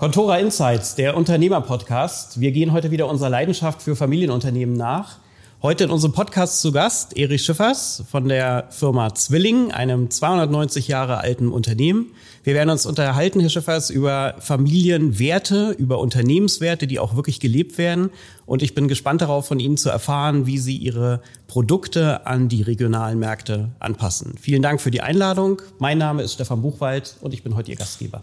Contora Insights, der Unternehmer-Podcast. Wir gehen heute wieder unserer Leidenschaft für Familienunternehmen nach. Heute in unserem Podcast zu Gast Erich Schiffers von der Firma Zwilling, einem 290 Jahre alten Unternehmen. Wir werden uns unterhalten, Herr Schiffers, über Familienwerte, über Unternehmenswerte, die auch wirklich gelebt werden. Und ich bin gespannt darauf, von Ihnen zu erfahren, wie Sie Ihre Produkte an die regionalen Märkte anpassen. Vielen Dank für die Einladung. Mein Name ist Stefan Buchwald und ich bin heute Ihr Gastgeber.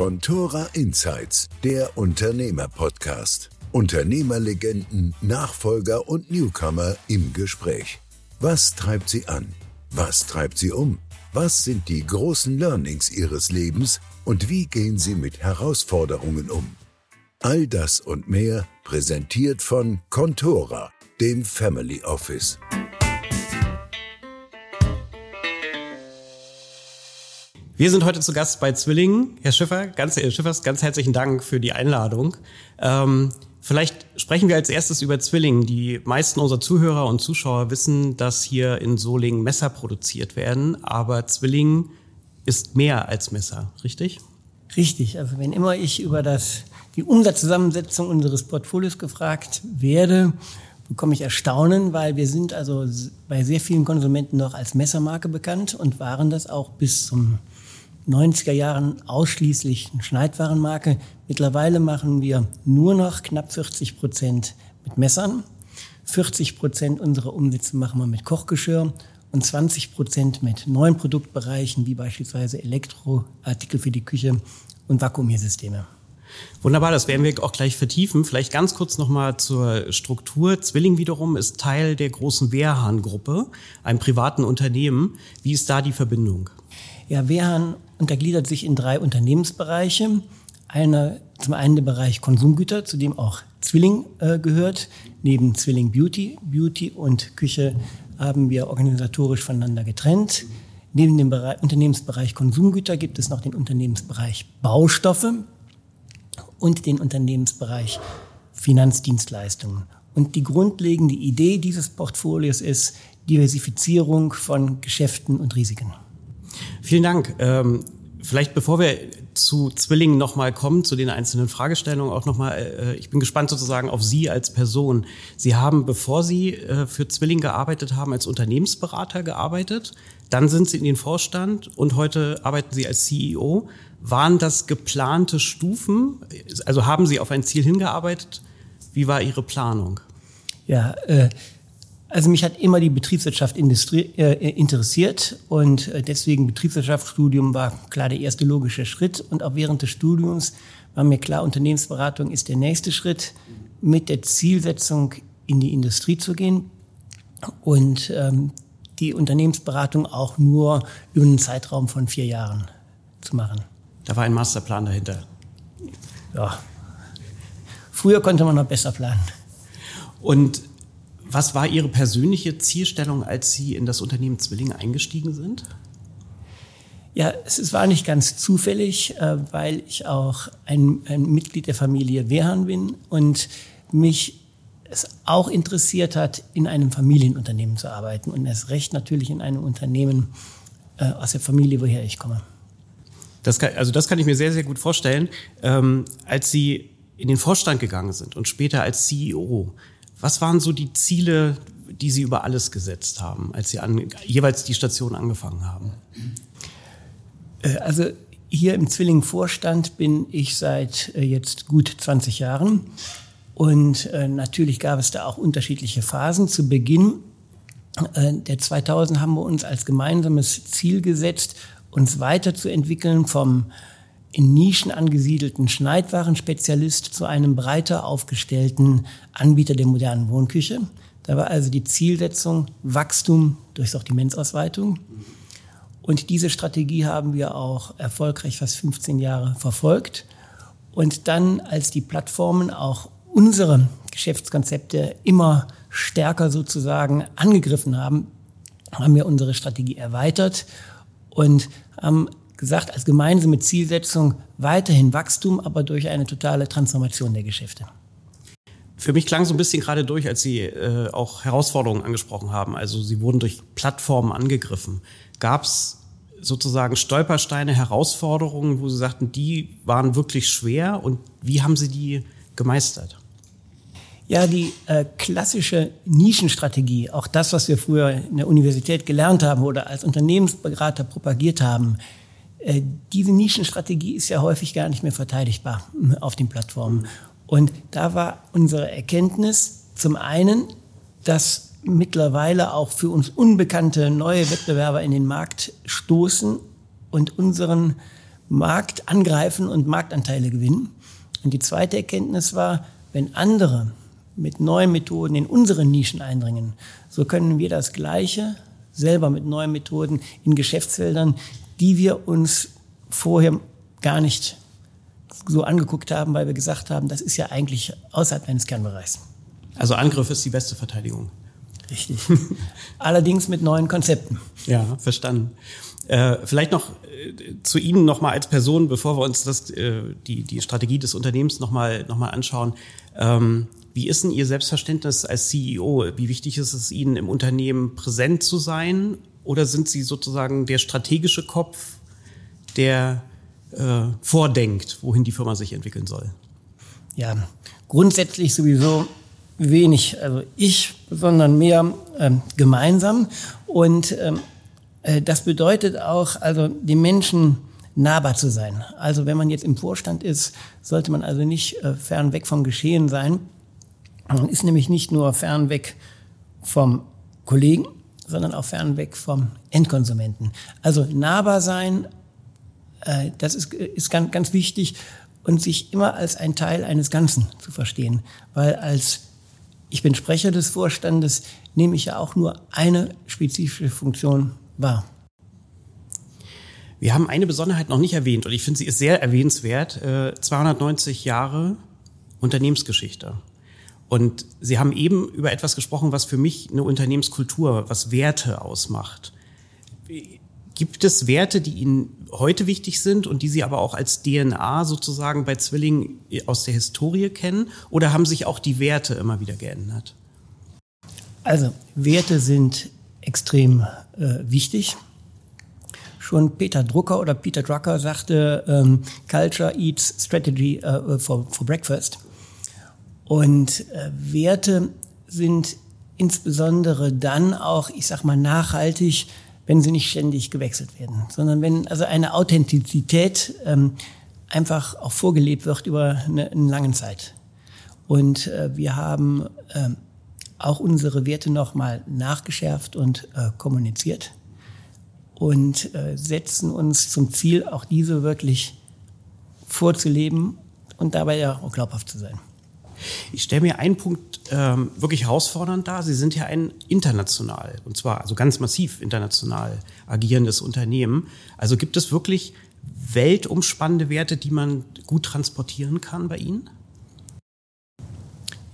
Contora Insights, der Unternehmer-Podcast. Unternehmerlegenden, Nachfolger und Newcomer im Gespräch. Was treibt sie an? Was treibt sie um? Was sind die großen Learnings ihres Lebens und wie gehen sie mit Herausforderungen um? All das und mehr präsentiert von Contora, dem Family Office. Wir sind heute zu Gast bei Zwillingen. Herr Schiffer, ganz, Herr Schiffers, ganz herzlichen Dank für die Einladung. Ähm, vielleicht sprechen wir als erstes über Zwillingen. Die meisten unserer Zuhörer und Zuschauer wissen, dass hier in Solingen Messer produziert werden, aber Zwillingen ist mehr als Messer, richtig? Richtig. Also wenn immer ich über das, die Umsatzzusammensetzung unseres Portfolios gefragt werde, bekomme ich Erstaunen, weil wir sind also bei sehr vielen Konsumenten noch als Messermarke bekannt und waren das auch bis zum 90er Jahren ausschließlich eine Schneidwarenmarke. Mittlerweile machen wir nur noch knapp 40 Prozent mit Messern. 40 Prozent unserer Umsätze machen wir mit Kochgeschirr und 20 Prozent mit neuen Produktbereichen, wie beispielsweise Elektroartikel für die Küche und Vakuumiersysteme. Wunderbar, das werden wir auch gleich vertiefen. Vielleicht ganz kurz nochmal zur Struktur. Zwilling wiederum ist Teil der großen Wehrhahn-Gruppe, einem privaten Unternehmen. Wie ist da die Verbindung? Ja, Wehrhahn untergliedert sich in drei Unternehmensbereiche. Einer, zum einen der Bereich Konsumgüter, zu dem auch Zwilling äh, gehört. Neben Zwilling Beauty, Beauty und Küche haben wir organisatorisch voneinander getrennt. Neben dem Bereich, Unternehmensbereich Konsumgüter gibt es noch den Unternehmensbereich Baustoffe und den Unternehmensbereich Finanzdienstleistungen. Und die grundlegende Idee dieses Portfolios ist Diversifizierung von Geschäften und Risiken. Vielen Dank. Ähm, vielleicht bevor wir zu Zwillingen nochmal kommen, zu den einzelnen Fragestellungen auch nochmal, äh, ich bin gespannt sozusagen auf Sie als Person. Sie haben, bevor Sie äh, für Zwilling gearbeitet haben, als Unternehmensberater gearbeitet. Dann sind Sie in den Vorstand und heute arbeiten Sie als CEO. Waren das geplante Stufen? Also haben Sie auf ein Ziel hingearbeitet? Wie war Ihre Planung? Ja, äh, also mich hat immer die Betriebswirtschaft Industrie, äh, interessiert und äh, deswegen Betriebswirtschaftsstudium war klar der erste logische Schritt. Und auch während des Studiums war mir klar, Unternehmensberatung ist der nächste Schritt mit der Zielsetzung in die Industrie zu gehen und ähm, die Unternehmensberatung auch nur über einen Zeitraum von vier Jahren zu machen. Da war ein Masterplan dahinter. Ja. Früher konnte man noch besser planen. Und was war Ihre persönliche Zielstellung, als Sie in das Unternehmen Zwilling eingestiegen sind? Ja, es war nicht ganz zufällig, äh, weil ich auch ein, ein Mitglied der Familie Wehrhahn bin und mich es auch interessiert hat, in einem Familienunternehmen zu arbeiten und erst recht natürlich in einem Unternehmen äh, aus der Familie, woher ich komme. Das kann, also das kann ich mir sehr, sehr gut vorstellen. Ähm, als Sie in den Vorstand gegangen sind und später als CEO, was waren so die Ziele, die Sie über alles gesetzt haben, als Sie an, jeweils die Station angefangen haben? Äh, also hier im Zwilling-Vorstand bin ich seit äh, jetzt gut 20 Jahren. Und äh, natürlich gab es da auch unterschiedliche Phasen. Zu Beginn der 2000 haben wir uns als gemeinsames Ziel gesetzt, uns weiterzuentwickeln vom in Nischen angesiedelten Schneidwarenspezialist zu einem breiter aufgestellten Anbieter der modernen Wohnküche. Da war also die Zielsetzung Wachstum durch Sortimentsausweitung. Und diese Strategie haben wir auch erfolgreich fast 15 Jahre verfolgt. Und dann, als die Plattformen auch unsere Geschäftskonzepte immer stärker sozusagen angegriffen haben, haben wir unsere Strategie erweitert und haben gesagt, als gemeinsame Zielsetzung weiterhin Wachstum, aber durch eine totale Transformation der Geschäfte. Für mich klang so ein bisschen gerade durch, als Sie äh, auch Herausforderungen angesprochen haben. Also Sie wurden durch Plattformen angegriffen. Gab es sozusagen Stolpersteine, Herausforderungen, wo Sie sagten, die waren wirklich schwer und wie haben Sie die gemeistert? Ja, die äh, klassische Nischenstrategie, auch das, was wir früher in der Universität gelernt haben oder als Unternehmensberater propagiert haben, diese Nischenstrategie ist ja häufig gar nicht mehr verteidigbar äh, auf den Plattformen. Und da war unsere Erkenntnis zum einen, dass mittlerweile auch für uns unbekannte neue Wettbewerber in den Markt stoßen und unseren Markt angreifen und Marktanteile gewinnen. Und die zweite Erkenntnis war, wenn andere mit neuen Methoden in unsere Nischen eindringen, so können wir das Gleiche selber mit neuen Methoden in Geschäftsfeldern, die wir uns vorher gar nicht so angeguckt haben, weil wir gesagt haben, das ist ja eigentlich außerhalb eines Kernbereichs. Also Angriff ist die beste Verteidigung. Richtig. Allerdings mit neuen Konzepten. Ja, verstanden. Äh, vielleicht noch äh, zu Ihnen nochmal als Person, bevor wir uns das, äh, die, die Strategie des Unternehmens nochmal noch mal anschauen. Ähm, wie ist denn Ihr Selbstverständnis als CEO? Wie wichtig ist es Ihnen im Unternehmen präsent zu sein? Oder sind Sie sozusagen der strategische Kopf, der äh, vordenkt, wohin die Firma sich entwickeln soll? Ja, grundsätzlich sowieso wenig, also ich, sondern mehr ähm, gemeinsam. Und ähm, äh, das bedeutet auch, also den Menschen nahbar zu sein. Also wenn man jetzt im Vorstand ist, sollte man also nicht äh, fernweg vom Geschehen sein, man ist nämlich nicht nur fernweg vom Kollegen, sondern auch fernweg vom Endkonsumenten. Also nahbar sein, äh, das ist, ist ganz, ganz wichtig und sich immer als ein Teil eines Ganzen zu verstehen. Weil als ich bin Sprecher des Vorstandes, nehme ich ja auch nur eine spezifische Funktion wahr. Wir haben eine Besonderheit noch nicht erwähnt und ich finde, sie ist sehr erwähnenswert. 290 äh, Jahre Unternehmensgeschichte. Und Sie haben eben über etwas gesprochen, was für mich eine Unternehmenskultur, was Werte ausmacht. Gibt es Werte, die Ihnen heute wichtig sind und die Sie aber auch als DNA sozusagen bei Zwillingen aus der Historie kennen? Oder haben sich auch die Werte immer wieder geändert? Also, Werte sind extrem äh, wichtig. Schon Peter Drucker oder Peter Drucker sagte, ähm, Culture eats strategy uh, for, for breakfast. Und äh, Werte sind insbesondere dann auch, ich sag mal, nachhaltig, wenn sie nicht ständig gewechselt werden, sondern wenn also eine Authentizität ähm, einfach auch vorgelebt wird über eine, eine lange Zeit. Und äh, wir haben äh, auch unsere Werte nochmal nachgeschärft und äh, kommuniziert und äh, setzen uns zum Ziel, auch diese wirklich vorzuleben und dabei ja auch glaubhaft zu sein. Ich stelle mir einen Punkt ähm, wirklich herausfordernd dar. Sie sind ja ein international, und zwar also ganz massiv international agierendes Unternehmen. Also gibt es wirklich weltumspannende Werte, die man gut transportieren kann bei Ihnen?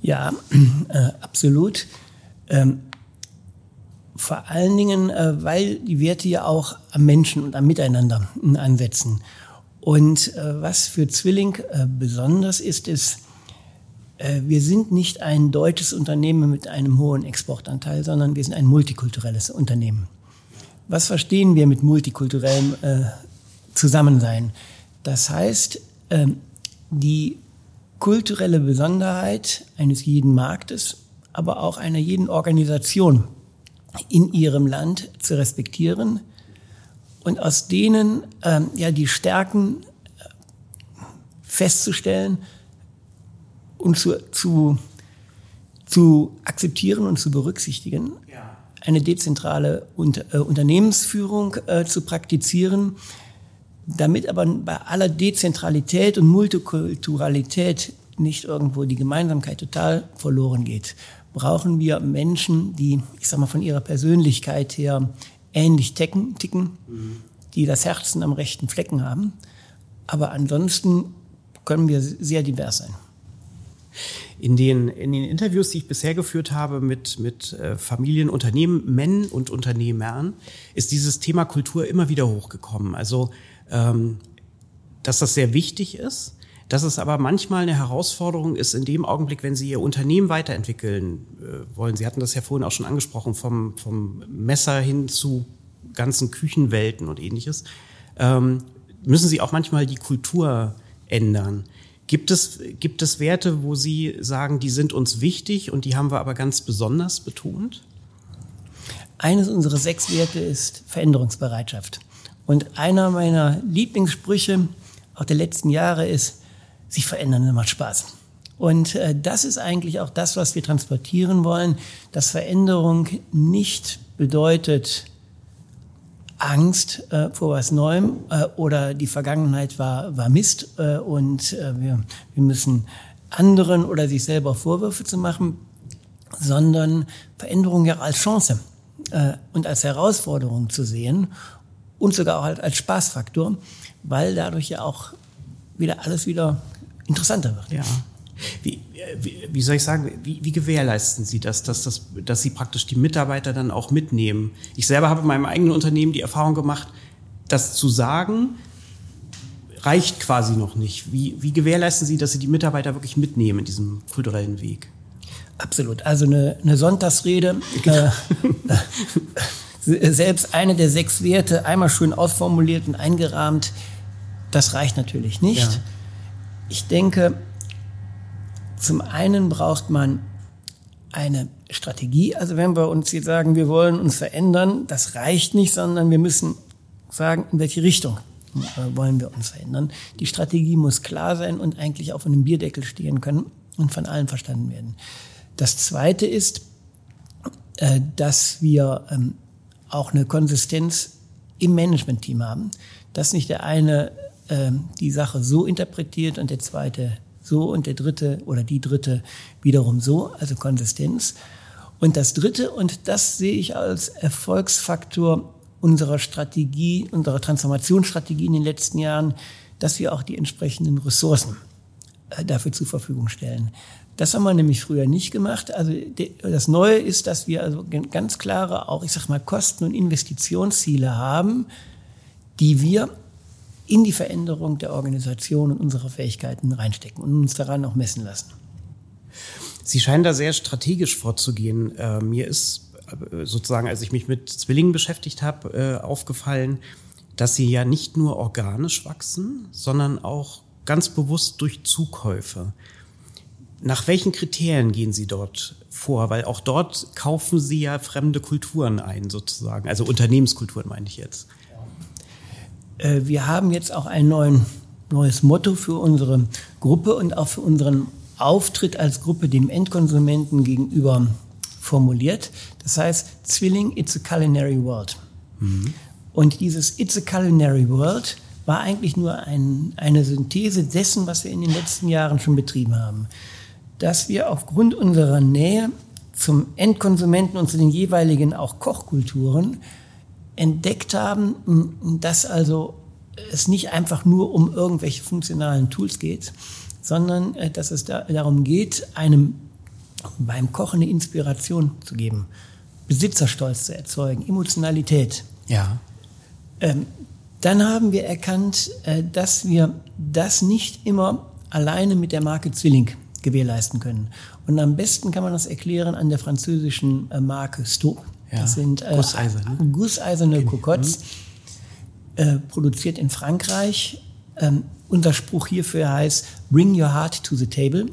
Ja, äh, absolut. Ähm, vor allen Dingen, äh, weil die Werte ja auch am Menschen und am Miteinander ansetzen. Und äh, was für Zwilling äh, besonders ist, ist, wir sind nicht ein deutsches Unternehmen mit einem hohen Exportanteil, sondern wir sind ein multikulturelles Unternehmen. Was verstehen wir mit multikulturellem äh, Zusammensein? Das heißt, äh, die kulturelle Besonderheit eines jeden Marktes, aber auch einer jeden Organisation in ihrem Land zu respektieren und aus denen äh, ja die Stärken äh, festzustellen und zu, zu, zu akzeptieren und zu berücksichtigen, ja. eine dezentrale Unter, äh, Unternehmensführung äh, zu praktizieren, damit aber bei aller Dezentralität und Multikulturalität nicht irgendwo die Gemeinsamkeit total verloren geht, brauchen wir Menschen, die, ich sag mal, von ihrer Persönlichkeit her ähnlich ticken, ticken mhm. die das Herzen am rechten Flecken haben. Aber ansonsten können wir sehr divers sein. In den, in den Interviews, die ich bisher geführt habe mit, mit äh, Familienunternehmen, Männern und Unternehmern, ist dieses Thema Kultur immer wieder hochgekommen. Also, ähm, dass das sehr wichtig ist, dass es aber manchmal eine Herausforderung ist in dem Augenblick, wenn Sie Ihr Unternehmen weiterentwickeln äh, wollen. Sie hatten das ja vorhin auch schon angesprochen, vom, vom Messer hin zu ganzen Küchenwelten und ähnliches, ähm, müssen Sie auch manchmal die Kultur ändern. Gibt es, gibt es Werte, wo Sie sagen, die sind uns wichtig und die haben wir aber ganz besonders betont? Eines unserer sechs Werte ist Veränderungsbereitschaft. Und einer meiner Lieblingssprüche auch der letzten Jahre ist, sich verändern, macht Spaß. Und äh, das ist eigentlich auch das, was wir transportieren wollen, dass Veränderung nicht bedeutet Angst äh, vor was Neuem äh, oder die Vergangenheit war, war Mist äh, und äh, wir, wir müssen anderen oder sich selber Vorwürfe zu machen, sondern Veränderung ja als Chance äh, und als Herausforderung zu sehen und sogar auch halt als Spaßfaktor, weil dadurch ja auch wieder alles wieder interessanter wird. Ja. Wie, wie, wie, soll ich sagen, wie, wie gewährleisten Sie das dass, das, dass Sie praktisch die Mitarbeiter dann auch mitnehmen? Ich selber habe in meinem eigenen Unternehmen die Erfahrung gemacht, das zu sagen, reicht quasi noch nicht. Wie, wie gewährleisten Sie, dass Sie die Mitarbeiter wirklich mitnehmen in diesem kulturellen Weg? Absolut. Also eine, eine Sonntagsrede, äh, selbst eine der sechs Werte einmal schön ausformuliert und eingerahmt, das reicht natürlich nicht. Ja. Ich denke, zum einen braucht man eine Strategie. Also wenn wir uns jetzt sagen, wir wollen uns verändern, das reicht nicht, sondern wir müssen sagen, in welche Richtung äh, wollen wir uns verändern. Die Strategie muss klar sein und eigentlich auf einem Bierdeckel stehen können und von allen verstanden werden. Das Zweite ist, äh, dass wir ähm, auch eine Konsistenz im Management-Team haben, dass nicht der eine ähm, die Sache so interpretiert und der zweite so und der dritte oder die dritte wiederum so, also Konsistenz. Und das dritte, und das sehe ich als Erfolgsfaktor unserer Strategie, unserer Transformationsstrategie in den letzten Jahren, dass wir auch die entsprechenden Ressourcen äh, dafür zur Verfügung stellen. Das haben wir nämlich früher nicht gemacht. Also das Neue ist, dass wir also ganz klare auch, ich sag mal, Kosten- und Investitionsziele haben, die wir in die Veränderung der Organisation und unserer Fähigkeiten reinstecken und uns daran auch messen lassen. Sie scheinen da sehr strategisch vorzugehen. Äh, mir ist äh, sozusagen, als ich mich mit Zwillingen beschäftigt habe, äh, aufgefallen, dass sie ja nicht nur organisch wachsen, sondern auch ganz bewusst durch Zukäufe. Nach welchen Kriterien gehen Sie dort vor? Weil auch dort kaufen Sie ja fremde Kulturen ein, sozusagen. Also Unternehmenskulturen meine ich jetzt. Äh, wir haben jetzt auch ein neuen, neues Motto für unsere Gruppe und auch für unseren Auftritt als Gruppe dem Endkonsumenten gegenüber formuliert. Das heißt, Zwilling, it's a culinary world. Mhm. Und dieses It's a culinary world war eigentlich nur ein, eine Synthese dessen, was wir in den letzten Jahren schon betrieben haben. Dass wir aufgrund unserer Nähe zum Endkonsumenten und zu den jeweiligen auch Kochkulturen entdeckt haben, dass also es nicht einfach nur um irgendwelche funktionalen Tools geht, sondern äh, dass es da, darum geht, einem beim Kochen eine Inspiration zu geben, Besitzerstolz zu erzeugen, Emotionalität. Ja. Ähm, dann haben wir erkannt, äh, dass wir das nicht immer alleine mit der Marke Zwilling gewährleisten können. Und am besten kann man das erklären an der französischen äh, Marke Stoke. Ja, das sind äh, gusseiserne, gusseiserne Cocottes, äh, produziert in Frankreich. Ähm, unser Spruch hierfür heißt Bring your heart to the table.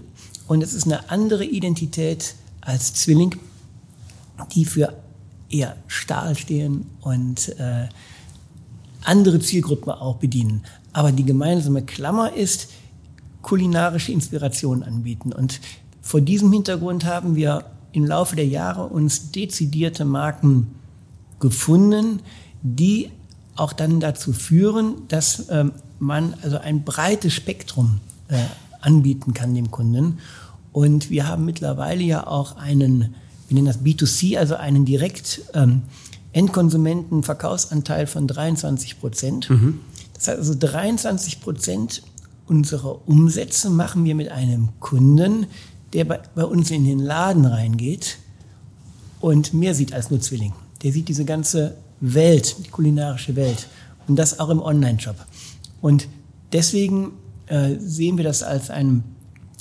Und es ist eine andere Identität als Zwilling, die für eher Stahl stehen und äh, andere Zielgruppen auch bedienen. Aber die gemeinsame Klammer ist, kulinarische Inspiration anbieten. Und vor diesem Hintergrund haben wir im Laufe der Jahre uns dezidierte Marken gefunden, die auch dann dazu führen, dass ähm, man also ein breites Spektrum äh, anbieten kann dem Kunden. Und wir haben mittlerweile ja auch einen, wir nennen das B2C, also einen direkt ähm, Endkonsumenten-Verkaufsanteil von 23 Prozent. Mhm. Das heißt also 23 Prozent unserer Umsätze machen wir mit einem Kunden, der bei, bei uns in den Laden reingeht und mehr sieht als nur Zwilling. Der sieht diese ganze Welt, die kulinarische Welt und das auch im Online-Shop. Und deswegen äh, sehen wir das als eine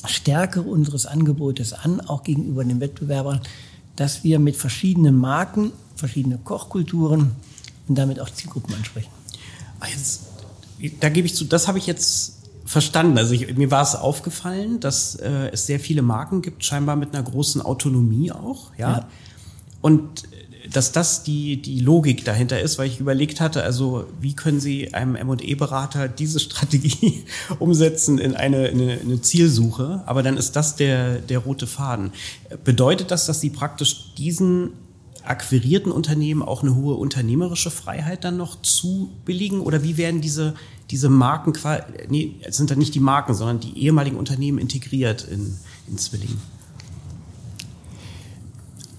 Stärke unseres Angebotes an, auch gegenüber den Wettbewerbern, dass wir mit verschiedenen Marken, verschiedene Kochkulturen und damit auch Zielgruppen ansprechen. Ah, jetzt, da gebe ich zu, das habe ich jetzt verstanden. Also ich, mir war es aufgefallen, dass äh, es sehr viele Marken gibt, scheinbar mit einer großen Autonomie auch, ja. ja. Und dass das die, die Logik dahinter ist, weil ich überlegt hatte, also wie können Sie einem M&E-Berater diese Strategie umsetzen in eine, eine, eine, Zielsuche, aber dann ist das der, der rote Faden. Bedeutet das, dass Sie praktisch diesen akquirierten Unternehmen auch eine hohe unternehmerische Freiheit dann noch zubilligen oder wie werden diese, diese Marken, nee, es sind dann nicht die Marken, sondern die ehemaligen Unternehmen integriert in, in Zwillingen?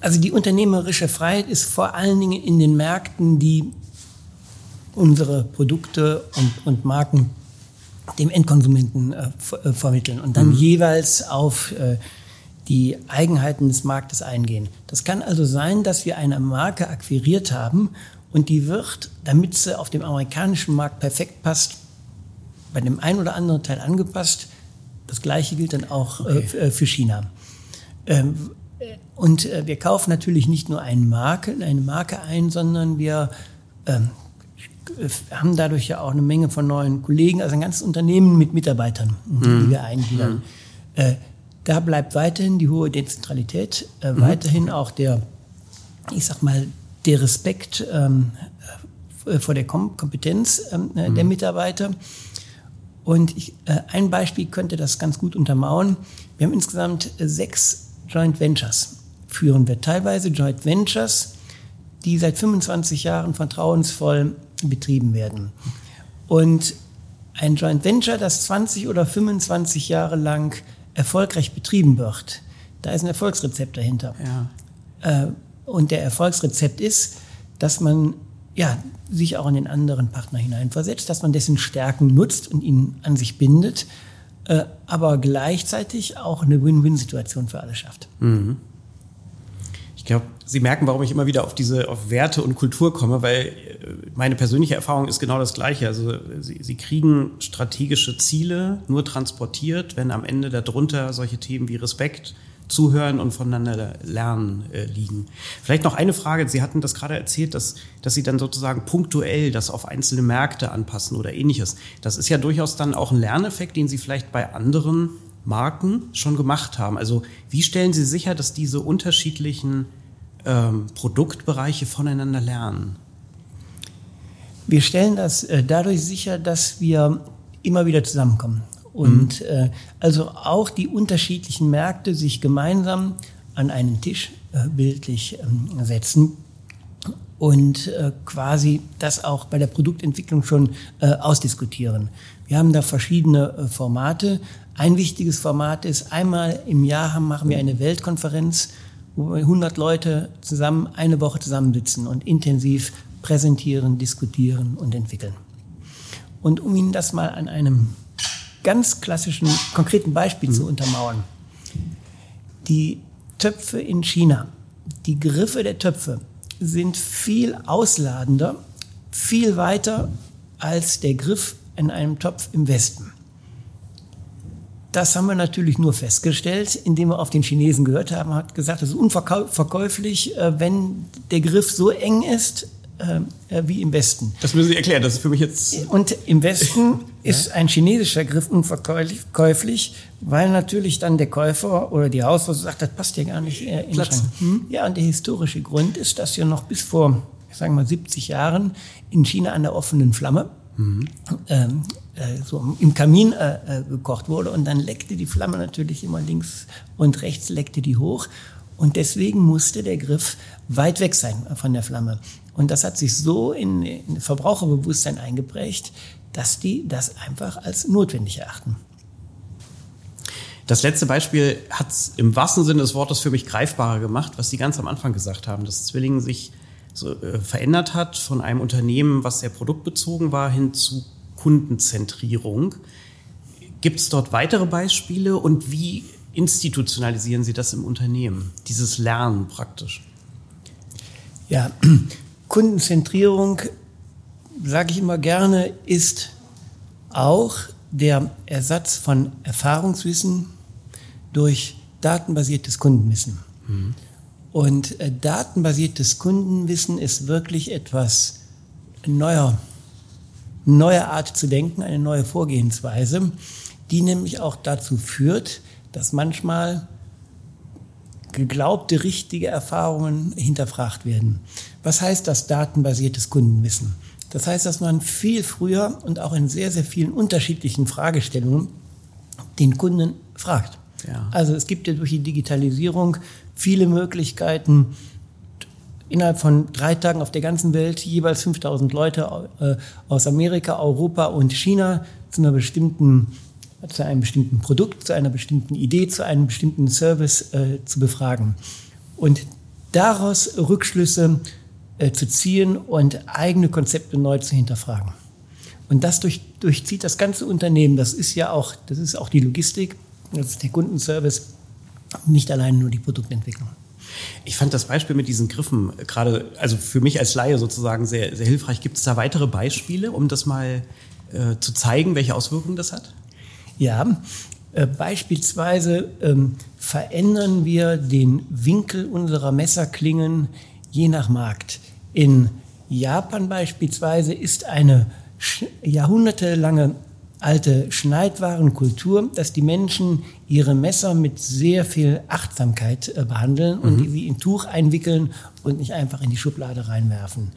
Also die unternehmerische Freiheit ist vor allen Dingen in den Märkten, die unsere Produkte und, und Marken dem Endkonsumenten äh, äh, vermitteln und dann mhm. jeweils auf äh, die Eigenheiten des Marktes eingehen. Das kann also sein, dass wir eine Marke akquiriert haben und die wird, damit sie auf dem amerikanischen Markt perfekt passt, bei dem einen oder anderen Teil angepasst. Das gleiche gilt dann auch äh, okay. äh, für China. Ähm, und äh, wir kaufen natürlich nicht nur eine Marke, eine Marke ein, sondern wir ähm, haben dadurch ja auch eine Menge von neuen Kollegen, also ein ganzes Unternehmen mit Mitarbeitern, mhm. die wir eingliedern. Mhm. Äh, da bleibt weiterhin die hohe Dezentralität, äh, mhm. weiterhin auch der, ich sag mal, der Respekt ähm, äh, vor der Kom Kompetenz ähm, äh, der mhm. Mitarbeiter. Und ich, äh, ein Beispiel könnte das ganz gut untermauern. Wir haben insgesamt sechs Joint Ventures führen wir. Teilweise Joint Ventures, die seit 25 Jahren vertrauensvoll betrieben werden. Und ein Joint Venture, das 20 oder 25 Jahre lang erfolgreich betrieben wird, da ist ein Erfolgsrezept dahinter. Ja. Äh, und der Erfolgsrezept ist, dass man ja, sich auch in den anderen Partner hineinversetzt, dass man dessen Stärken nutzt und ihn an sich bindet äh, aber gleichzeitig auch eine Win-Win-Situation für alle schafft. Mhm. Ich glaube, Sie merken, warum ich immer wieder auf diese auf Werte und Kultur komme, weil äh, meine persönliche Erfahrung ist genau das Gleiche. Also Sie, Sie kriegen strategische Ziele nur transportiert, wenn am Ende darunter solche Themen wie Respekt, Zuhören und voneinander lernen äh, liegen. Vielleicht noch eine Frage. Sie hatten das gerade erzählt, dass, dass Sie dann sozusagen punktuell das auf einzelne Märkte anpassen oder ähnliches. Das ist ja durchaus dann auch ein Lerneffekt, den Sie vielleicht bei anderen Marken schon gemacht haben. Also wie stellen Sie sicher, dass diese unterschiedlichen ähm, Produktbereiche voneinander lernen? Wir stellen das äh, dadurch sicher, dass wir immer wieder zusammenkommen. Und mhm. äh, also auch die unterschiedlichen Märkte sich gemeinsam an einen Tisch äh, bildlich ähm, setzen und äh, quasi das auch bei der Produktentwicklung schon äh, ausdiskutieren. Wir haben da verschiedene äh, Formate. Ein wichtiges Format ist, einmal im Jahr haben, machen wir eine Weltkonferenz, wo 100 Leute zusammen eine Woche zusammensitzen und intensiv präsentieren, diskutieren und entwickeln. Und um Ihnen das mal an einem ganz klassischen, konkreten Beispiel mhm. zu untermauern. Die Töpfe in China, die Griffe der Töpfe sind viel ausladender, viel weiter als der Griff in einem Topf im Westen. Das haben wir natürlich nur festgestellt, indem wir auf den Chinesen gehört haben, hat gesagt, es ist unverkäuflich, äh, wenn der Griff so eng ist, äh, äh, wie im Westen. Das müssen Sie erklären, das ist für mich jetzt. Und im Westen ist ein chinesischer Griff unverkäuflich, weil natürlich dann der Käufer oder die Hausfrau sagt, das passt ja gar nicht äh, in Platz. Hm? Ja, und der historische Grund ist, dass ja noch bis vor, sagen wir mal, 70 Jahren in China an der offenen Flamme mhm. ähm, äh, so im Kamin äh, äh, gekocht wurde und dann leckte die Flamme natürlich immer links und rechts leckte die hoch und deswegen musste der Griff weit weg sein von der Flamme. Und das hat sich so in, in Verbraucherbewusstsein eingeprägt, dass die das einfach als notwendig erachten. Das letzte Beispiel hat es im wahrsten Sinne des Wortes für mich greifbarer gemacht, was Sie ganz am Anfang gesagt haben, dass Zwillingen sich so, äh, verändert hat von einem Unternehmen, was sehr produktbezogen war, hin zu Kundenzentrierung. Gibt es dort weitere Beispiele und wie institutionalisieren Sie das im Unternehmen, dieses Lernen praktisch? Ja, Kundenzentrierung, sage ich immer gerne, ist auch der Ersatz von Erfahrungswissen durch datenbasiertes Kundenwissen. Mhm. Und äh, datenbasiertes Kundenwissen ist wirklich etwas neuer, neue Art zu denken, eine neue Vorgehensweise, die nämlich auch dazu führt, dass manchmal geglaubte richtige Erfahrungen hinterfragt werden. Was heißt das datenbasiertes Kundenwissen? Das heißt, dass man viel früher und auch in sehr, sehr vielen unterschiedlichen Fragestellungen den Kunden fragt. Ja. Also es gibt ja durch die Digitalisierung viele Möglichkeiten, innerhalb von drei Tagen auf der ganzen Welt jeweils 5000 Leute äh, aus Amerika, Europa und China zu einer bestimmten zu einem bestimmten Produkt, zu einer bestimmten Idee, zu einem bestimmten Service äh, zu befragen. Und daraus Rückschlüsse äh, zu ziehen und eigene Konzepte neu zu hinterfragen. Und das durch, durchzieht das ganze Unternehmen. Das ist ja auch, das ist auch die Logistik, das ist der Kundenservice, nicht allein nur die Produktentwicklung. Ich fand das Beispiel mit diesen Griffen gerade, also für mich als Laie sozusagen sehr, sehr hilfreich. Gibt es da weitere Beispiele, um das mal äh, zu zeigen, welche Auswirkungen das hat? Ja, äh, beispielsweise ähm, verändern wir den Winkel unserer Messerklingen je nach Markt. In Japan beispielsweise ist eine jahrhundertelange alte Schneidwarenkultur, dass die Menschen ihre Messer mit sehr viel Achtsamkeit äh, behandeln und mhm. sie in Tuch einwickeln und nicht einfach in die Schublade reinwerfen.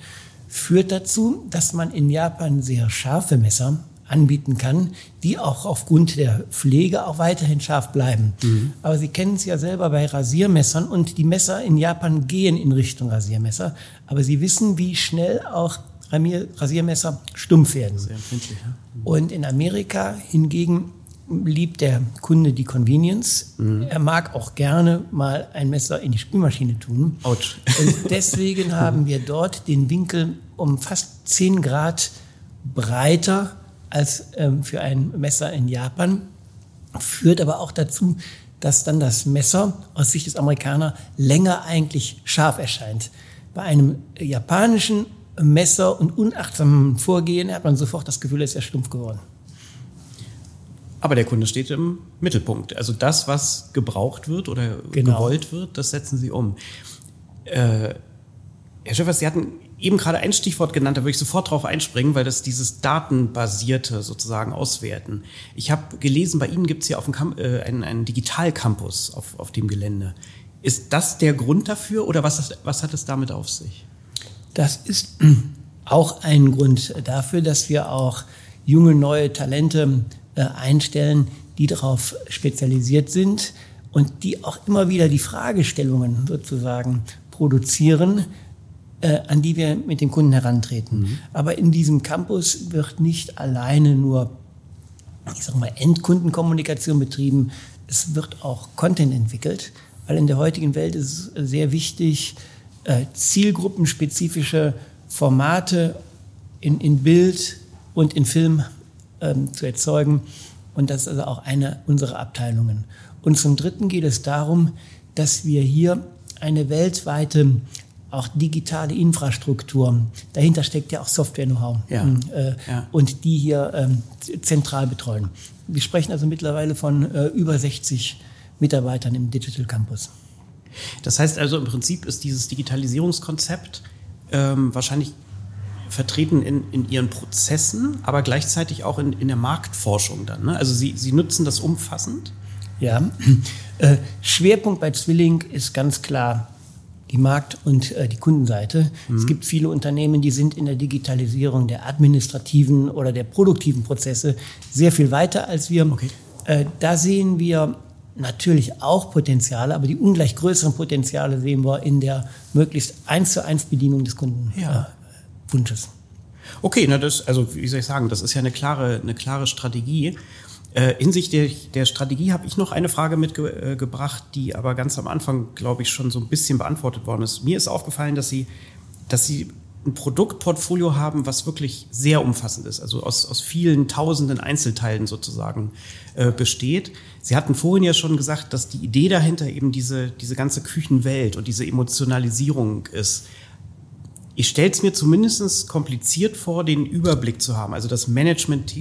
Führt dazu, dass man in Japan sehr scharfe Messer anbieten kann, die auch aufgrund der Pflege auch weiterhin scharf bleiben. Mhm. Aber Sie kennen es ja selber bei Rasiermessern und die Messer in Japan gehen in Richtung Rasiermesser. Aber Sie wissen, wie schnell auch Rasiermesser stumpf werden. Sehr empfindlich. Ja? Und in Amerika hingegen liebt der Kunde die Convenience. Mhm. Er mag auch gerne mal ein Messer in die Spülmaschine tun. Autsch. Und deswegen haben wir dort den Winkel um fast 10 Grad breiter als ähm, für ein Messer in Japan. Führt aber auch dazu, dass dann das Messer aus Sicht des Amerikaners länger eigentlich scharf erscheint. Bei einem japanischen Messer und unachtsamen Vorgehen hat man sofort das Gefühl, er ist ja stumpf geworden. Aber der Kunde steht im Mittelpunkt. Also das, was gebraucht wird oder genau. gewollt wird, das setzen Sie um. Äh, Herr Schäfer, Sie hatten eben gerade ein Stichwort genannt, da würde ich sofort drauf einspringen, weil das dieses datenbasierte sozusagen auswerten. Ich habe gelesen, bei Ihnen gibt es ja auf dem Camp äh, einen, einen Digitalcampus auf, auf dem Gelände. Ist das der Grund dafür oder was, was hat es damit auf sich? Das ist auch ein Grund dafür, dass wir auch junge, neue Talente äh, einstellen, die darauf spezialisiert sind und die auch immer wieder die Fragestellungen sozusagen produzieren, äh, an die wir mit dem Kunden herantreten. Mhm. Aber in diesem Campus wird nicht alleine nur, ich sag mal, Endkundenkommunikation betrieben, es wird auch Content entwickelt, weil in der heutigen Welt ist es sehr wichtig, äh, zielgruppenspezifische Formate in, in Bild und in Film ähm, zu erzeugen. Und das ist also auch eine unserer Abteilungen. Und zum Dritten geht es darum, dass wir hier eine weltweite auch digitale Infrastruktur. Dahinter steckt ja auch Software-Know-how. Ja. Äh, ja. Und die hier ähm, zentral betreuen. Wir sprechen also mittlerweile von äh, über 60 Mitarbeitern im Digital Campus. Das heißt also im Prinzip ist dieses Digitalisierungskonzept ähm, wahrscheinlich vertreten in, in ihren Prozessen, aber gleichzeitig auch in, in der Marktforschung dann. Ne? Also sie, sie nutzen das umfassend? Ja, äh, Schwerpunkt bei Zwilling ist ganz klar die Markt- und äh, die Kundenseite. Mhm. Es gibt viele Unternehmen, die sind in der Digitalisierung der administrativen oder der produktiven Prozesse sehr viel weiter als wir. Okay. Äh, da sehen wir natürlich auch Potenziale, aber die ungleich größeren Potenziale sehen wir in der möglichst eins zu eins Bedienung des Kundenwunsches. Ja. Äh, okay, na das, also wie soll ich sagen, das ist ja eine klare, eine klare Strategie. Äh, hinsichtlich der, der Strategie habe ich noch eine Frage mitgebracht, die aber ganz am Anfang, glaube ich, schon so ein bisschen beantwortet worden ist. Mir ist aufgefallen, dass Sie, dass Sie ein Produktportfolio haben, was wirklich sehr umfassend ist, also aus, aus vielen tausenden Einzelteilen sozusagen äh, besteht. Sie hatten vorhin ja schon gesagt, dass die Idee dahinter eben diese, diese ganze Küchenwelt und diese Emotionalisierung ist. Ich stelle es mir zumindest kompliziert vor, den Überblick zu haben, also das Management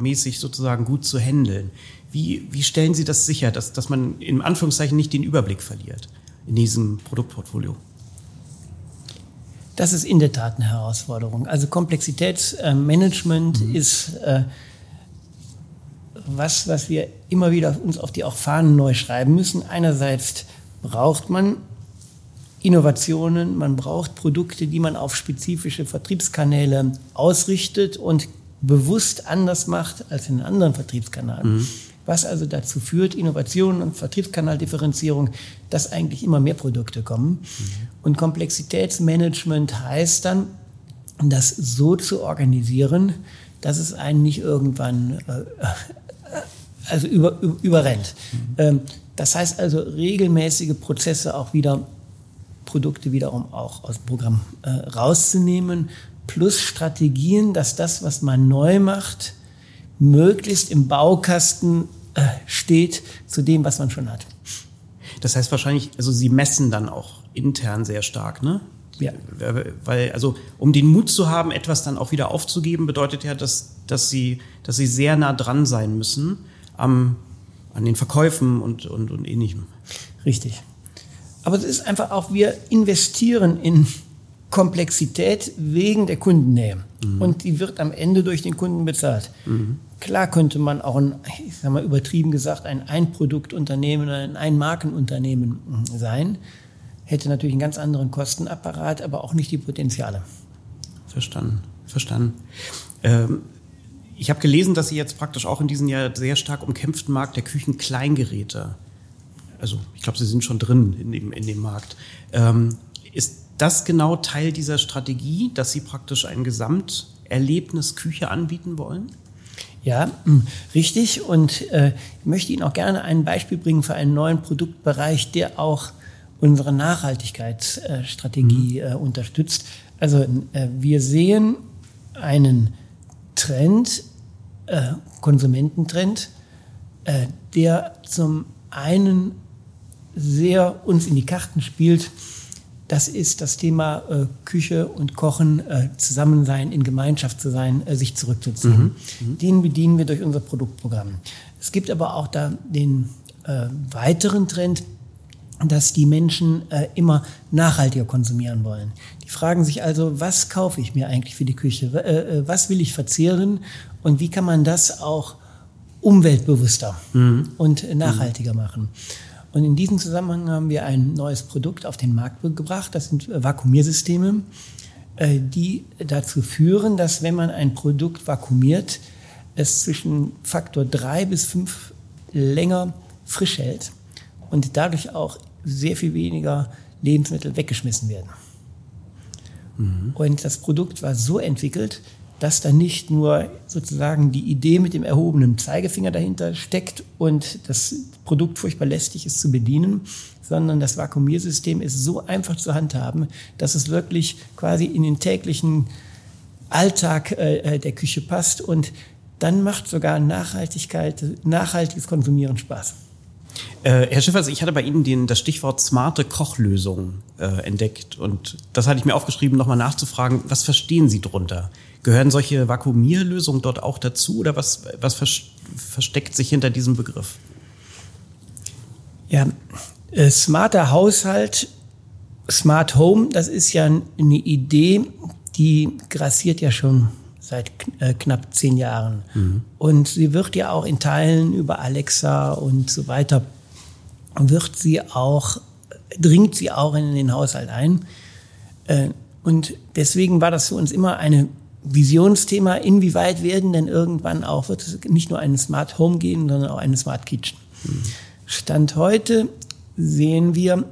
mäßig sozusagen gut zu handeln. Wie, wie stellen Sie das sicher, dass, dass man in Anführungszeichen nicht den Überblick verliert in diesem Produktportfolio? Das ist in der Tat eine Herausforderung. Also Komplexitätsmanagement mhm. ist äh, was, was wir immer wieder uns auf die auch Fahnen neu schreiben müssen. Einerseits braucht man Innovationen, man braucht Produkte, die man auf spezifische Vertriebskanäle ausrichtet und bewusst anders macht als in anderen Vertriebskanal. Mhm. Was also dazu führt, Innovation und Vertriebskanaldifferenzierung, dass eigentlich immer mehr Produkte kommen. Mhm. Und Komplexitätsmanagement heißt dann, das so zu organisieren, dass es einen nicht irgendwann äh, also über, über, überrennt. Mhm. Ähm, das heißt also regelmäßige Prozesse auch wieder, Produkte wiederum auch aus dem Programm äh, rauszunehmen, plus Strategien, dass das, was man neu macht, möglichst im Baukasten äh, steht zu dem, was man schon hat. Das heißt wahrscheinlich, also Sie messen dann auch intern sehr stark, ne? Ja. Weil, also, um den Mut zu haben, etwas dann auch wieder aufzugeben, bedeutet ja, dass, dass, sie, dass sie sehr nah dran sein müssen am, an den Verkäufen und, und, und ähnlichem. Richtig. Aber es ist einfach auch, wir investieren in Komplexität wegen der Kundennähe. Mhm. Und die wird am Ende durch den Kunden bezahlt. Mhm. Klar könnte man auch ein, ich sag mal übertrieben gesagt, ein Einproduktunternehmen oder ein Einmarkenunternehmen sein hätte natürlich einen ganz anderen Kostenapparat, aber auch nicht die Potenziale. Verstanden, verstanden. Ähm, ich habe gelesen, dass Sie jetzt praktisch auch in diesem Jahr sehr stark umkämpften Markt der Küchenkleingeräte, also ich glaube, Sie sind schon drin in dem, in dem Markt. Ähm, ist das genau Teil dieser Strategie, dass Sie praktisch ein Gesamterlebnis Küche anbieten wollen? Ja, hm, richtig. Und äh, ich möchte Ihnen auch gerne ein Beispiel bringen für einen neuen Produktbereich, der auch unsere Nachhaltigkeitsstrategie mhm. äh, unterstützt. Also äh, wir sehen einen Trend, äh, Konsumententrend, äh, der zum einen sehr uns in die Karten spielt. Das ist das Thema äh, Küche und Kochen, äh, Zusammensein, in Gemeinschaft zu sein, sich zurückzuziehen. Mhm. Mhm. Den bedienen wir durch unser Produktprogramm. Es gibt aber auch da den weiteren Trend, dass die Menschen äh, immer nachhaltiger konsumieren wollen. Die fragen sich also, was kaufe ich mir eigentlich für die Küche? Äh, äh, was will ich verzehren? Und wie kann man das auch umweltbewusster mhm. und nachhaltiger mhm. machen? Und in diesem Zusammenhang haben wir ein neues Produkt auf den Markt gebracht. Das sind Vakuumiersysteme, äh, die dazu führen, dass wenn man ein Produkt vakuumiert, es zwischen Faktor drei bis fünf länger frisch hält und dadurch auch sehr viel weniger Lebensmittel weggeschmissen werden. Mhm. Und das Produkt war so entwickelt, dass da nicht nur sozusagen die Idee mit dem erhobenen Zeigefinger dahinter steckt und das Produkt furchtbar lästig ist zu bedienen, sondern das Vakuumiersystem ist so einfach zu handhaben, dass es wirklich quasi in den täglichen Alltag äh, äh der Küche passt und dann macht sogar Nachhaltigkeit, nachhaltiges Konsumieren Spaß. Äh, Herr Schiffers, ich hatte bei Ihnen den, das Stichwort smarte Kochlösung äh, entdeckt und das hatte ich mir aufgeschrieben, nochmal nachzufragen, was verstehen Sie drunter? Gehören solche Vakuumierlösungen dort auch dazu oder was, was versteckt sich hinter diesem Begriff? Ja, äh, smarter Haushalt, Smart Home, das ist ja eine Idee, die grassiert ja schon seit äh, knapp zehn Jahren. Mhm. Und sie wird ja auch in Teilen über Alexa und so weiter, wird sie auch, dringt sie auch in den Haushalt ein. Äh, und deswegen war das für uns immer ein Visionsthema, inwieweit werden denn irgendwann auch, wird es nicht nur eine Smart Home gehen, sondern auch eine Smart Kitchen. Mhm. Stand heute sehen wir,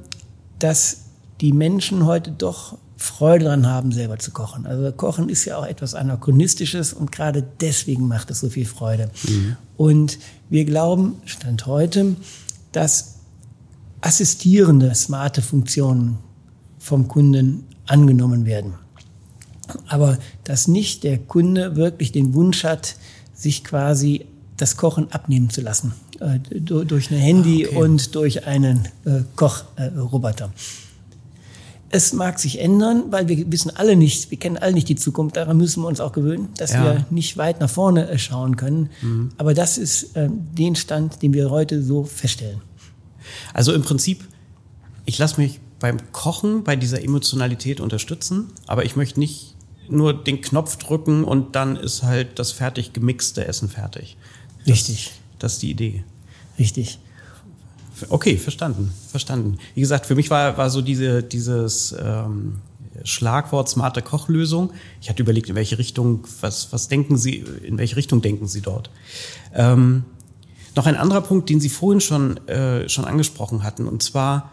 dass die Menschen heute doch Freude daran haben, selber zu kochen. Also Kochen ist ja auch etwas Anachronistisches und gerade deswegen macht es so viel Freude. Mhm. Und wir glauben, Stand heute, dass assistierende, smarte Funktionen vom Kunden angenommen werden. Aber dass nicht der Kunde wirklich den Wunsch hat, sich quasi das Kochen abnehmen zu lassen. Äh, durch ein Handy ah, okay. und durch einen äh, Kochroboter. Es mag sich ändern, weil wir wissen alle nicht, wir kennen alle nicht die Zukunft. Daran müssen wir uns auch gewöhnen, dass ja. wir nicht weit nach vorne äh, schauen können. Mhm. Aber das ist äh, den Stand, den wir heute so feststellen. Also im Prinzip, ich lasse mich beim Kochen, bei dieser Emotionalität unterstützen, aber ich möchte nicht nur den Knopf drücken und dann ist halt das fertig gemixte Essen fertig. Richtig. Das, das ist die Idee. Richtig. Okay, verstanden, verstanden. Wie gesagt, für mich war, war so diese, dieses ähm, Schlagwort smarte Kochlösung. Ich hatte überlegt, in welche Richtung, was, was denken Sie, in welche Richtung denken Sie dort? Ähm, noch ein anderer Punkt, den Sie vorhin schon, äh, schon angesprochen hatten, und zwar,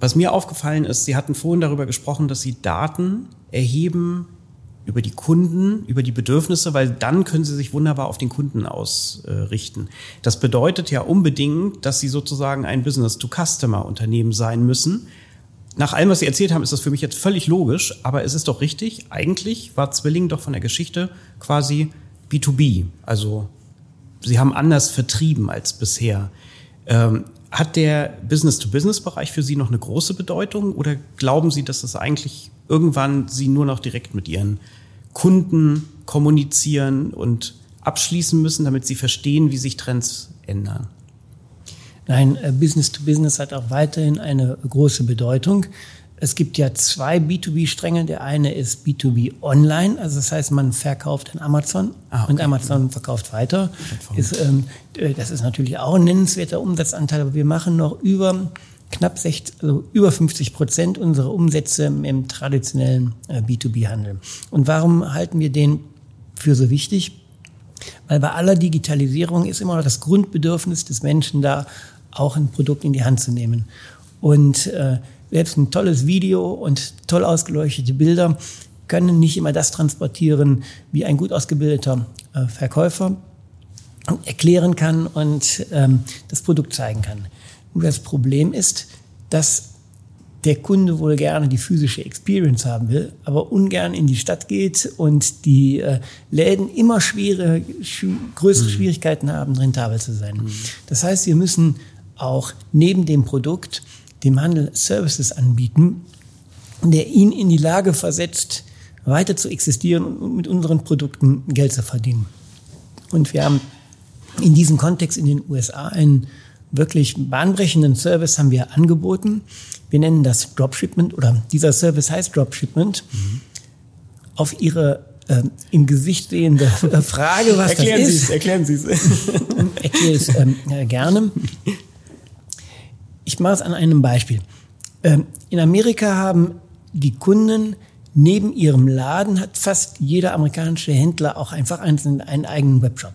was mir aufgefallen ist, Sie hatten vorhin darüber gesprochen, dass Sie Daten erheben über die Kunden, über die Bedürfnisse, weil dann können sie sich wunderbar auf den Kunden ausrichten. Das bedeutet ja unbedingt, dass sie sozusagen ein Business-to-Customer-Unternehmen sein müssen. Nach allem, was Sie erzählt haben, ist das für mich jetzt völlig logisch, aber es ist doch richtig. Eigentlich war Zwilling doch von der Geschichte quasi B2B. Also Sie haben anders vertrieben als bisher. Ähm, hat der Business-to-Business-Bereich für Sie noch eine große Bedeutung oder glauben Sie, dass das eigentlich irgendwann Sie nur noch direkt mit Ihren Kunden kommunizieren und abschließen müssen, damit Sie verstehen, wie sich Trends ändern? Nein, äh, Business-to-Business hat auch weiterhin eine große Bedeutung. Es gibt ja zwei B2B-Stränge. Der eine ist B2B Online, also das heißt, man verkauft an Amazon ah, okay. und Amazon verkauft weiter. Ist, ähm, äh, das ist natürlich auch ein nennenswerter Umsatzanteil, aber wir machen noch über knapp 60, also über 50 Prozent unserer Umsätze im traditionellen äh, B2B-Handel. Und warum halten wir den für so wichtig? Weil bei aller Digitalisierung ist immer noch das Grundbedürfnis des Menschen da, auch ein Produkt in die Hand zu nehmen. Und äh, selbst ein tolles Video und toll ausgeleuchtete Bilder können nicht immer das transportieren, wie ein gut ausgebildeter äh, Verkäufer erklären kann und ähm, das Produkt zeigen kann. Nur das Problem ist, dass der Kunde wohl gerne die physische Experience haben will, aber ungern in die Stadt geht und die äh, Läden immer schwere, sch größere mhm. Schwierigkeiten haben, rentabel zu sein. Mhm. Das heißt, wir müssen auch neben dem Produkt dem Handel Services anbieten, der ihn in die Lage versetzt, weiter zu existieren und mit unseren Produkten Geld zu verdienen. Und wir haben in diesem Kontext in den USA einen wirklich bahnbrechenden Service haben wir angeboten. Wir nennen das Dropshipment oder dieser Service heißt Dropshipment. Mhm. Auf Ihre äh, im Gesicht sehende Frage, was erklären das ist. Erklären Sie es, erklären Sie es. Erkläre es ähm, gerne. Ich mache es an einem Beispiel. Ähm, in Amerika haben die Kunden neben ihrem Laden hat fast jeder amerikanische Händler auch einfach einen, einen eigenen Webshop.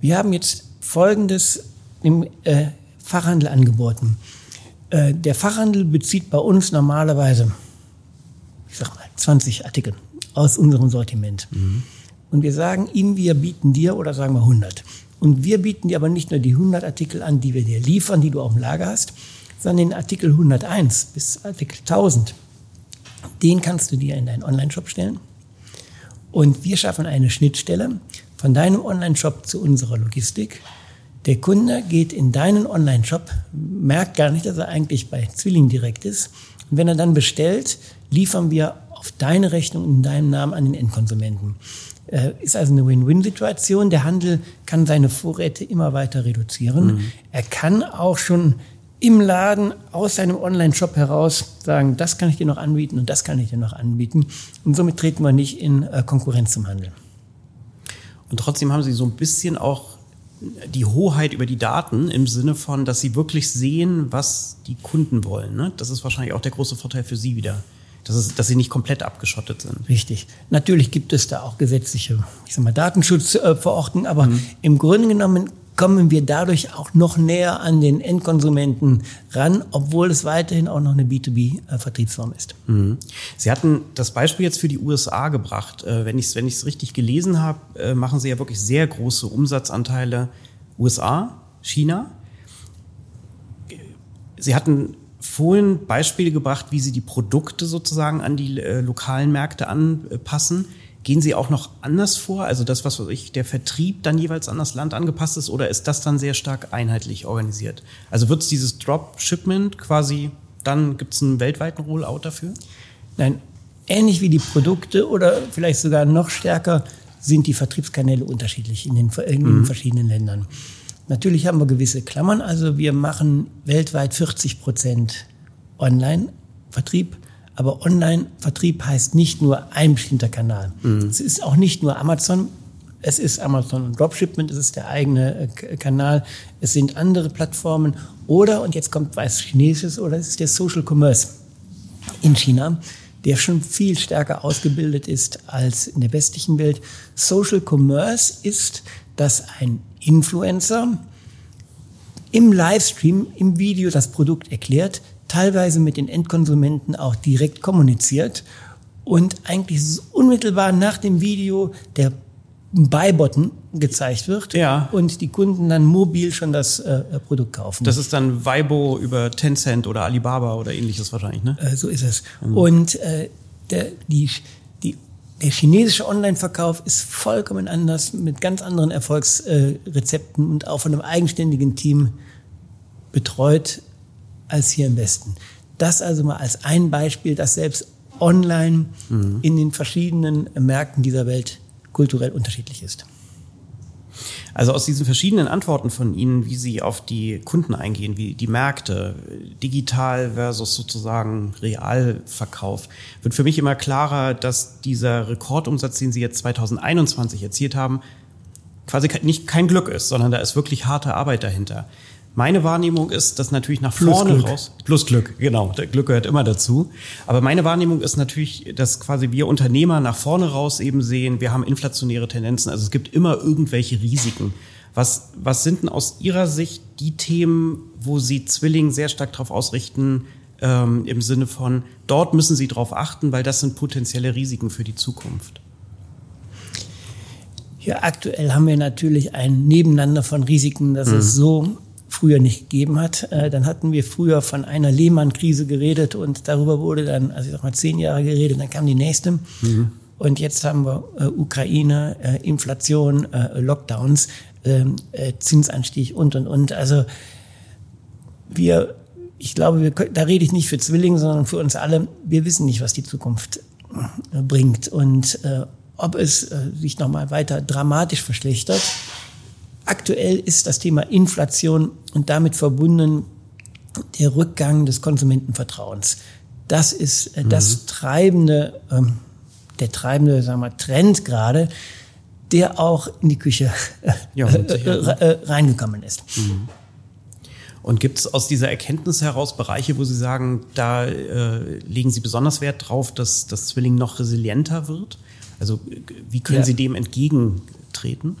Wir haben jetzt Folgendes im äh, Fachhandel angeboten. Äh, der Fachhandel bezieht bei uns normalerweise, ich sag mal, 20 Artikel aus unserem Sortiment. Mhm. Und wir sagen ihm, wir bieten dir, oder sagen wir 100. Und wir bieten dir aber nicht nur die 100 Artikel an, die wir dir liefern, die du auf dem Lager hast, sondern den Artikel 101 bis Artikel 1000. Den kannst du dir in deinen Online-Shop stellen. Und wir schaffen eine Schnittstelle von deinem Online-Shop zu unserer Logistik. Der Kunde geht in deinen Online-Shop, merkt gar nicht, dass er eigentlich bei Zwilling direkt ist. Und wenn er dann bestellt, liefern wir auf deine Rechnung in deinem Namen an den Endkonsumenten. Äh, ist also eine Win-Win-Situation. Der Handel kann seine Vorräte immer weiter reduzieren. Mhm. Er kann auch schon im Laden aus seinem Online-Shop heraus sagen, das kann ich dir noch anbieten und das kann ich dir noch anbieten. Und somit treten wir nicht in äh, Konkurrenz zum Handel. Und trotzdem haben Sie so ein bisschen auch die Hoheit über die Daten im Sinne von, dass Sie wirklich sehen, was die Kunden wollen. Ne? Das ist wahrscheinlich auch der große Vorteil für Sie wieder dass, es, dass sie nicht komplett abgeschottet sind. Richtig. Natürlich gibt es da auch gesetzliche, ich sag mal, Datenschutzverordnungen, aber mhm. im Grunde genommen kommen wir dadurch auch noch näher an den Endkonsumenten ran, obwohl es weiterhin auch noch eine B2B-Vertriebsform ist. Mhm. Sie hatten das Beispiel jetzt für die USA gebracht. Äh, wenn ich es wenn richtig gelesen habe, äh, machen Sie ja wirklich sehr große Umsatzanteile USA, China. Sie hatten vorhin Beispiele gebracht, wie Sie die Produkte sozusagen an die äh, lokalen Märkte anpassen. Gehen Sie auch noch anders vor? Also das, was ich, der Vertrieb dann jeweils an das Land angepasst ist, oder ist das dann sehr stark einheitlich organisiert? Also wird es dieses Dropshipment quasi, dann gibt es einen weltweiten Rollout dafür? Nein, ähnlich wie die Produkte oder vielleicht sogar noch stärker sind die Vertriebskanäle unterschiedlich in den, in den mhm. verschiedenen Ländern. Natürlich haben wir gewisse Klammern. Also wir machen weltweit 40 Prozent Online-Vertrieb. Aber Online-Vertrieb heißt nicht nur ein bestimmter Kanal. Mhm. Es ist auch nicht nur Amazon. Es ist Amazon Dropshipment, es ist der eigene äh, Kanal, es sind andere Plattformen oder, und jetzt kommt was Chinesisches, oder es ist der Social Commerce in China, der schon viel stärker ausgebildet ist als in der westlichen Welt. Social Commerce ist, dass ein Influencer im Livestream, im Video das Produkt erklärt, teilweise mit den Endkonsumenten auch direkt kommuniziert und eigentlich unmittelbar nach dem Video der Buy-Button gezeigt wird ja. und die Kunden dann mobil schon das äh, Produkt kaufen. Das ist dann Weibo über Tencent oder Alibaba oder ähnliches wahrscheinlich, ne? Äh, so ist es. Mhm. Und äh, der, die, die, der chinesische Online-Verkauf ist vollkommen anders, mit ganz anderen Erfolgsrezepten und auch von einem eigenständigen Team betreut als hier im Westen. Das also mal als ein Beispiel, dass selbst online mhm. in den verschiedenen Märkten dieser Welt kulturell unterschiedlich ist. Also aus diesen verschiedenen Antworten von Ihnen, wie Sie auf die Kunden eingehen, wie die Märkte, digital versus sozusagen Realverkauf, wird für mich immer klarer, dass dieser Rekordumsatz, den Sie jetzt 2021 erzielt haben, quasi nicht kein Glück ist, sondern da ist wirklich harte Arbeit dahinter. Meine Wahrnehmung ist, dass natürlich nach plus vorne Glück. raus, plus Glück, genau, der Glück gehört immer dazu. Aber meine Wahrnehmung ist natürlich, dass quasi wir Unternehmer nach vorne raus eben sehen, wir haben inflationäre Tendenzen, also es gibt immer irgendwelche Risiken. Was, was sind denn aus Ihrer Sicht die Themen, wo Sie Zwilling sehr stark darauf ausrichten, ähm, im Sinne von, dort müssen Sie darauf achten, weil das sind potenzielle Risiken für die Zukunft? Ja, aktuell haben wir natürlich ein Nebeneinander von Risiken, das mhm. ist so früher nicht gegeben hat. Äh, dann hatten wir früher von einer Lehmann-Krise geredet und darüber wurde dann, also ich sag mal, zehn Jahre geredet, dann kam die nächste. Mhm. Und jetzt haben wir äh, Ukraine, äh, Inflation, äh, Lockdowns, ähm, äh, Zinsanstieg und, und, und. Also wir, ich glaube, wir, da rede ich nicht für Zwillinge, sondern für uns alle. Wir wissen nicht, was die Zukunft äh, bringt und ob es sich nochmal weiter dramatisch verschlechtert Aktuell ist das Thema Inflation und damit verbunden der Rückgang des Konsumentenvertrauens. Das ist äh, das mhm. treibende, ähm, der treibende, sagen wir, Trend gerade, der auch in die Küche ja, äh, äh, reingekommen ist. Mhm. Und gibt es aus dieser Erkenntnis heraus Bereiche, wo Sie sagen, da äh, legen Sie besonders Wert drauf, dass das Zwilling noch resilienter wird? Also wie können ja. Sie dem entgegentreten?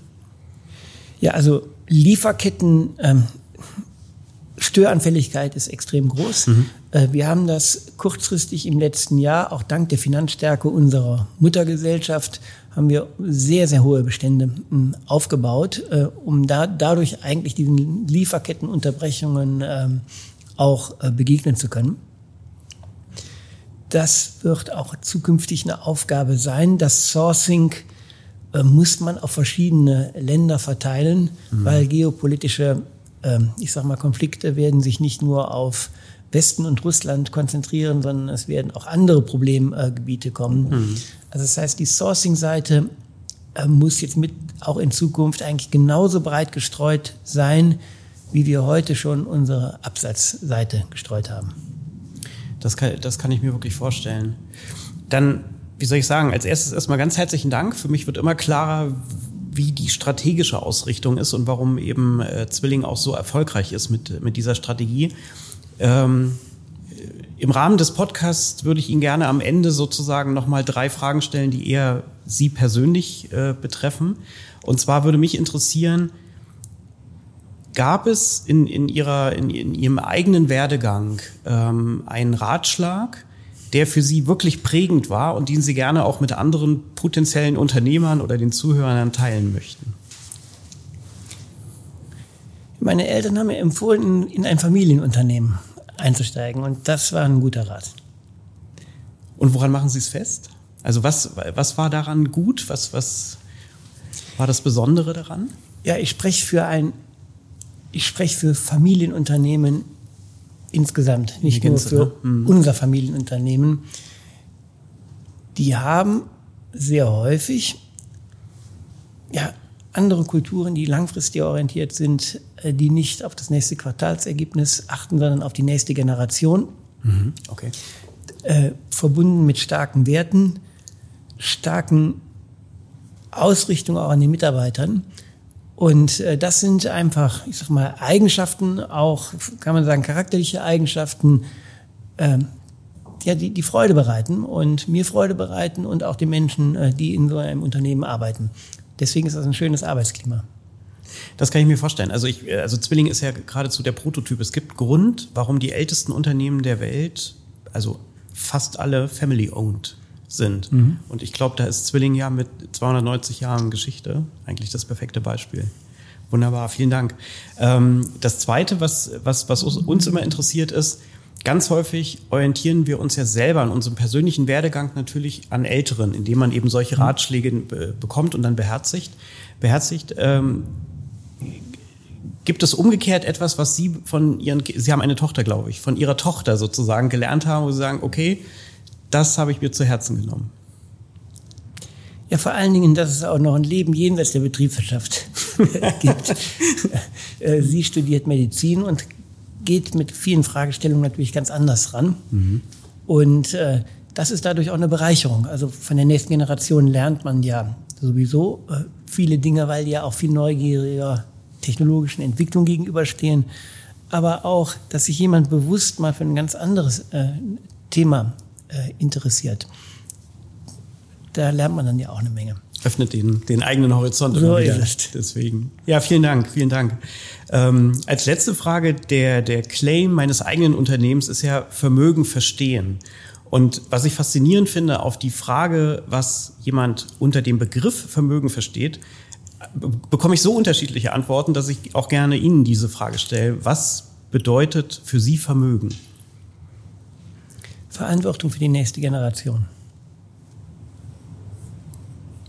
Ja, also Lieferketten, ähm, Störanfälligkeit ist extrem groß. Mhm. Äh, wir haben das kurzfristig im letzten Jahr, auch dank der Finanzstärke unserer Muttergesellschaft, haben wir sehr, sehr hohe Bestände ähm, aufgebaut, äh, um da, dadurch eigentlich diesen Lieferkettenunterbrechungen ähm, auch äh, begegnen zu können. Das wird auch zukünftig eine Aufgabe sein, das Sourcing muss man auf verschiedene Länder verteilen, mhm. weil geopolitische, äh, ich sag mal, Konflikte werden sich nicht nur auf Westen und Russland konzentrieren, sondern es werden auch andere Problemgebiete kommen. Mhm. Also das heißt, die Sourcing-Seite äh, muss jetzt mit auch in Zukunft eigentlich genauso breit gestreut sein, wie wir heute schon unsere Absatzseite gestreut haben. Das kann, das kann ich mir wirklich vorstellen. Dann wie soll ich sagen, als erstes erstmal ganz herzlichen Dank. Für mich wird immer klarer, wie die strategische Ausrichtung ist und warum eben äh, Zwilling auch so erfolgreich ist mit, mit dieser Strategie. Ähm, Im Rahmen des Podcasts würde ich Ihnen gerne am Ende sozusagen nochmal drei Fragen stellen, die eher Sie persönlich äh, betreffen. Und zwar würde mich interessieren, gab es in, in, ihrer, in, in Ihrem eigenen Werdegang ähm, einen Ratschlag, der für Sie wirklich prägend war und den Sie gerne auch mit anderen potenziellen Unternehmern oder den Zuhörern teilen möchten? Meine Eltern haben mir empfohlen, in ein Familienunternehmen einzusteigen und das war ein guter Rat. Und woran machen Sie es fest? Also was, was war daran gut? Was, was war das Besondere daran? Ja, ich spreche für ein, ich spreche für Familienunternehmen insgesamt, nicht nur für ne? mhm. unser Familienunternehmen. Die haben sehr häufig ja, andere Kulturen, die langfristig orientiert sind, äh, die nicht auf das nächste Quartalsergebnis achten, sondern auf die nächste Generation. Mhm. Okay. Äh, verbunden mit starken Werten, starken Ausrichtung auch an den Mitarbeitern. Und äh, das sind einfach, ich sag mal, Eigenschaften, auch kann man sagen, charakterliche Eigenschaften, äh, ja, die, die Freude bereiten und mir Freude bereiten und auch den Menschen, äh, die in so einem Unternehmen arbeiten. Deswegen ist das ein schönes Arbeitsklima. Das kann ich mir vorstellen. Also, ich, also Zwilling ist ja geradezu der Prototyp. Es gibt Grund, warum die ältesten Unternehmen der Welt, also fast alle family-owned sind. Mhm. Und ich glaube, da ist Zwilling ja mit 290 Jahren Geschichte eigentlich das perfekte Beispiel. Wunderbar, vielen Dank. Ähm, das Zweite, was, was, was uns immer interessiert ist, ganz häufig orientieren wir uns ja selber an unserem persönlichen Werdegang natürlich an Älteren, indem man eben solche mhm. Ratschläge bekommt und dann beherzigt. beherzigt ähm, Gibt es umgekehrt etwas, was Sie von Ihren, Sie haben eine Tochter, glaube ich, von Ihrer Tochter sozusagen gelernt haben, wo Sie sagen, okay, das habe ich mir zu Herzen genommen? Ja, vor allen Dingen, dass es auch noch ein Leben jenseits der Betriebswirtschaft gibt. Äh, sie studiert Medizin und geht mit vielen Fragestellungen natürlich ganz anders ran. Mhm. Und äh, das ist dadurch auch eine Bereicherung. Also von der nächsten Generation lernt man ja sowieso äh, viele Dinge, weil die ja auch viel neugieriger technologischen Entwicklung gegenüberstehen, aber auch, dass sich jemand bewusst mal für ein ganz anderes äh, Thema äh, interessiert. Da lernt man dann ja auch eine Menge. Öffnet den, den eigenen Horizont. So ist es. Deswegen. Ja, vielen Dank, vielen Dank. Ähm, als letzte Frage, der, der Claim meines eigenen Unternehmens ist ja Vermögen verstehen. Und was ich faszinierend finde, auf die Frage, was jemand unter dem Begriff Vermögen versteht, bekomme ich so unterschiedliche Antworten, dass ich auch gerne Ihnen diese Frage stelle. Was bedeutet für Sie Vermögen? Verantwortung für die nächste Generation.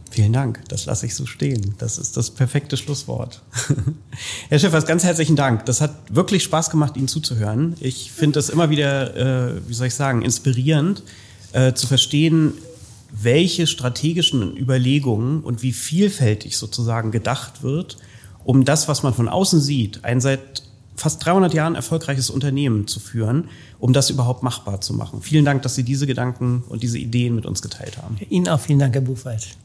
Vielen Dank, das lasse ich so stehen. Das ist das perfekte Schlusswort. Herr Schiffers, ganz herzlichen Dank. Das hat wirklich Spaß gemacht, Ihnen zuzuhören. Ich finde es immer wieder, äh, wie soll ich sagen, inspirierend äh, zu verstehen, welche strategischen Überlegungen und wie vielfältig sozusagen gedacht wird, um das, was man von außen sieht, ein seit fast 300 Jahren erfolgreiches Unternehmen zu führen, um das überhaupt machbar zu machen. Vielen Dank, dass Sie diese Gedanken und diese Ideen mit uns geteilt haben. Ihnen auch vielen Dank, Herr Buchwald.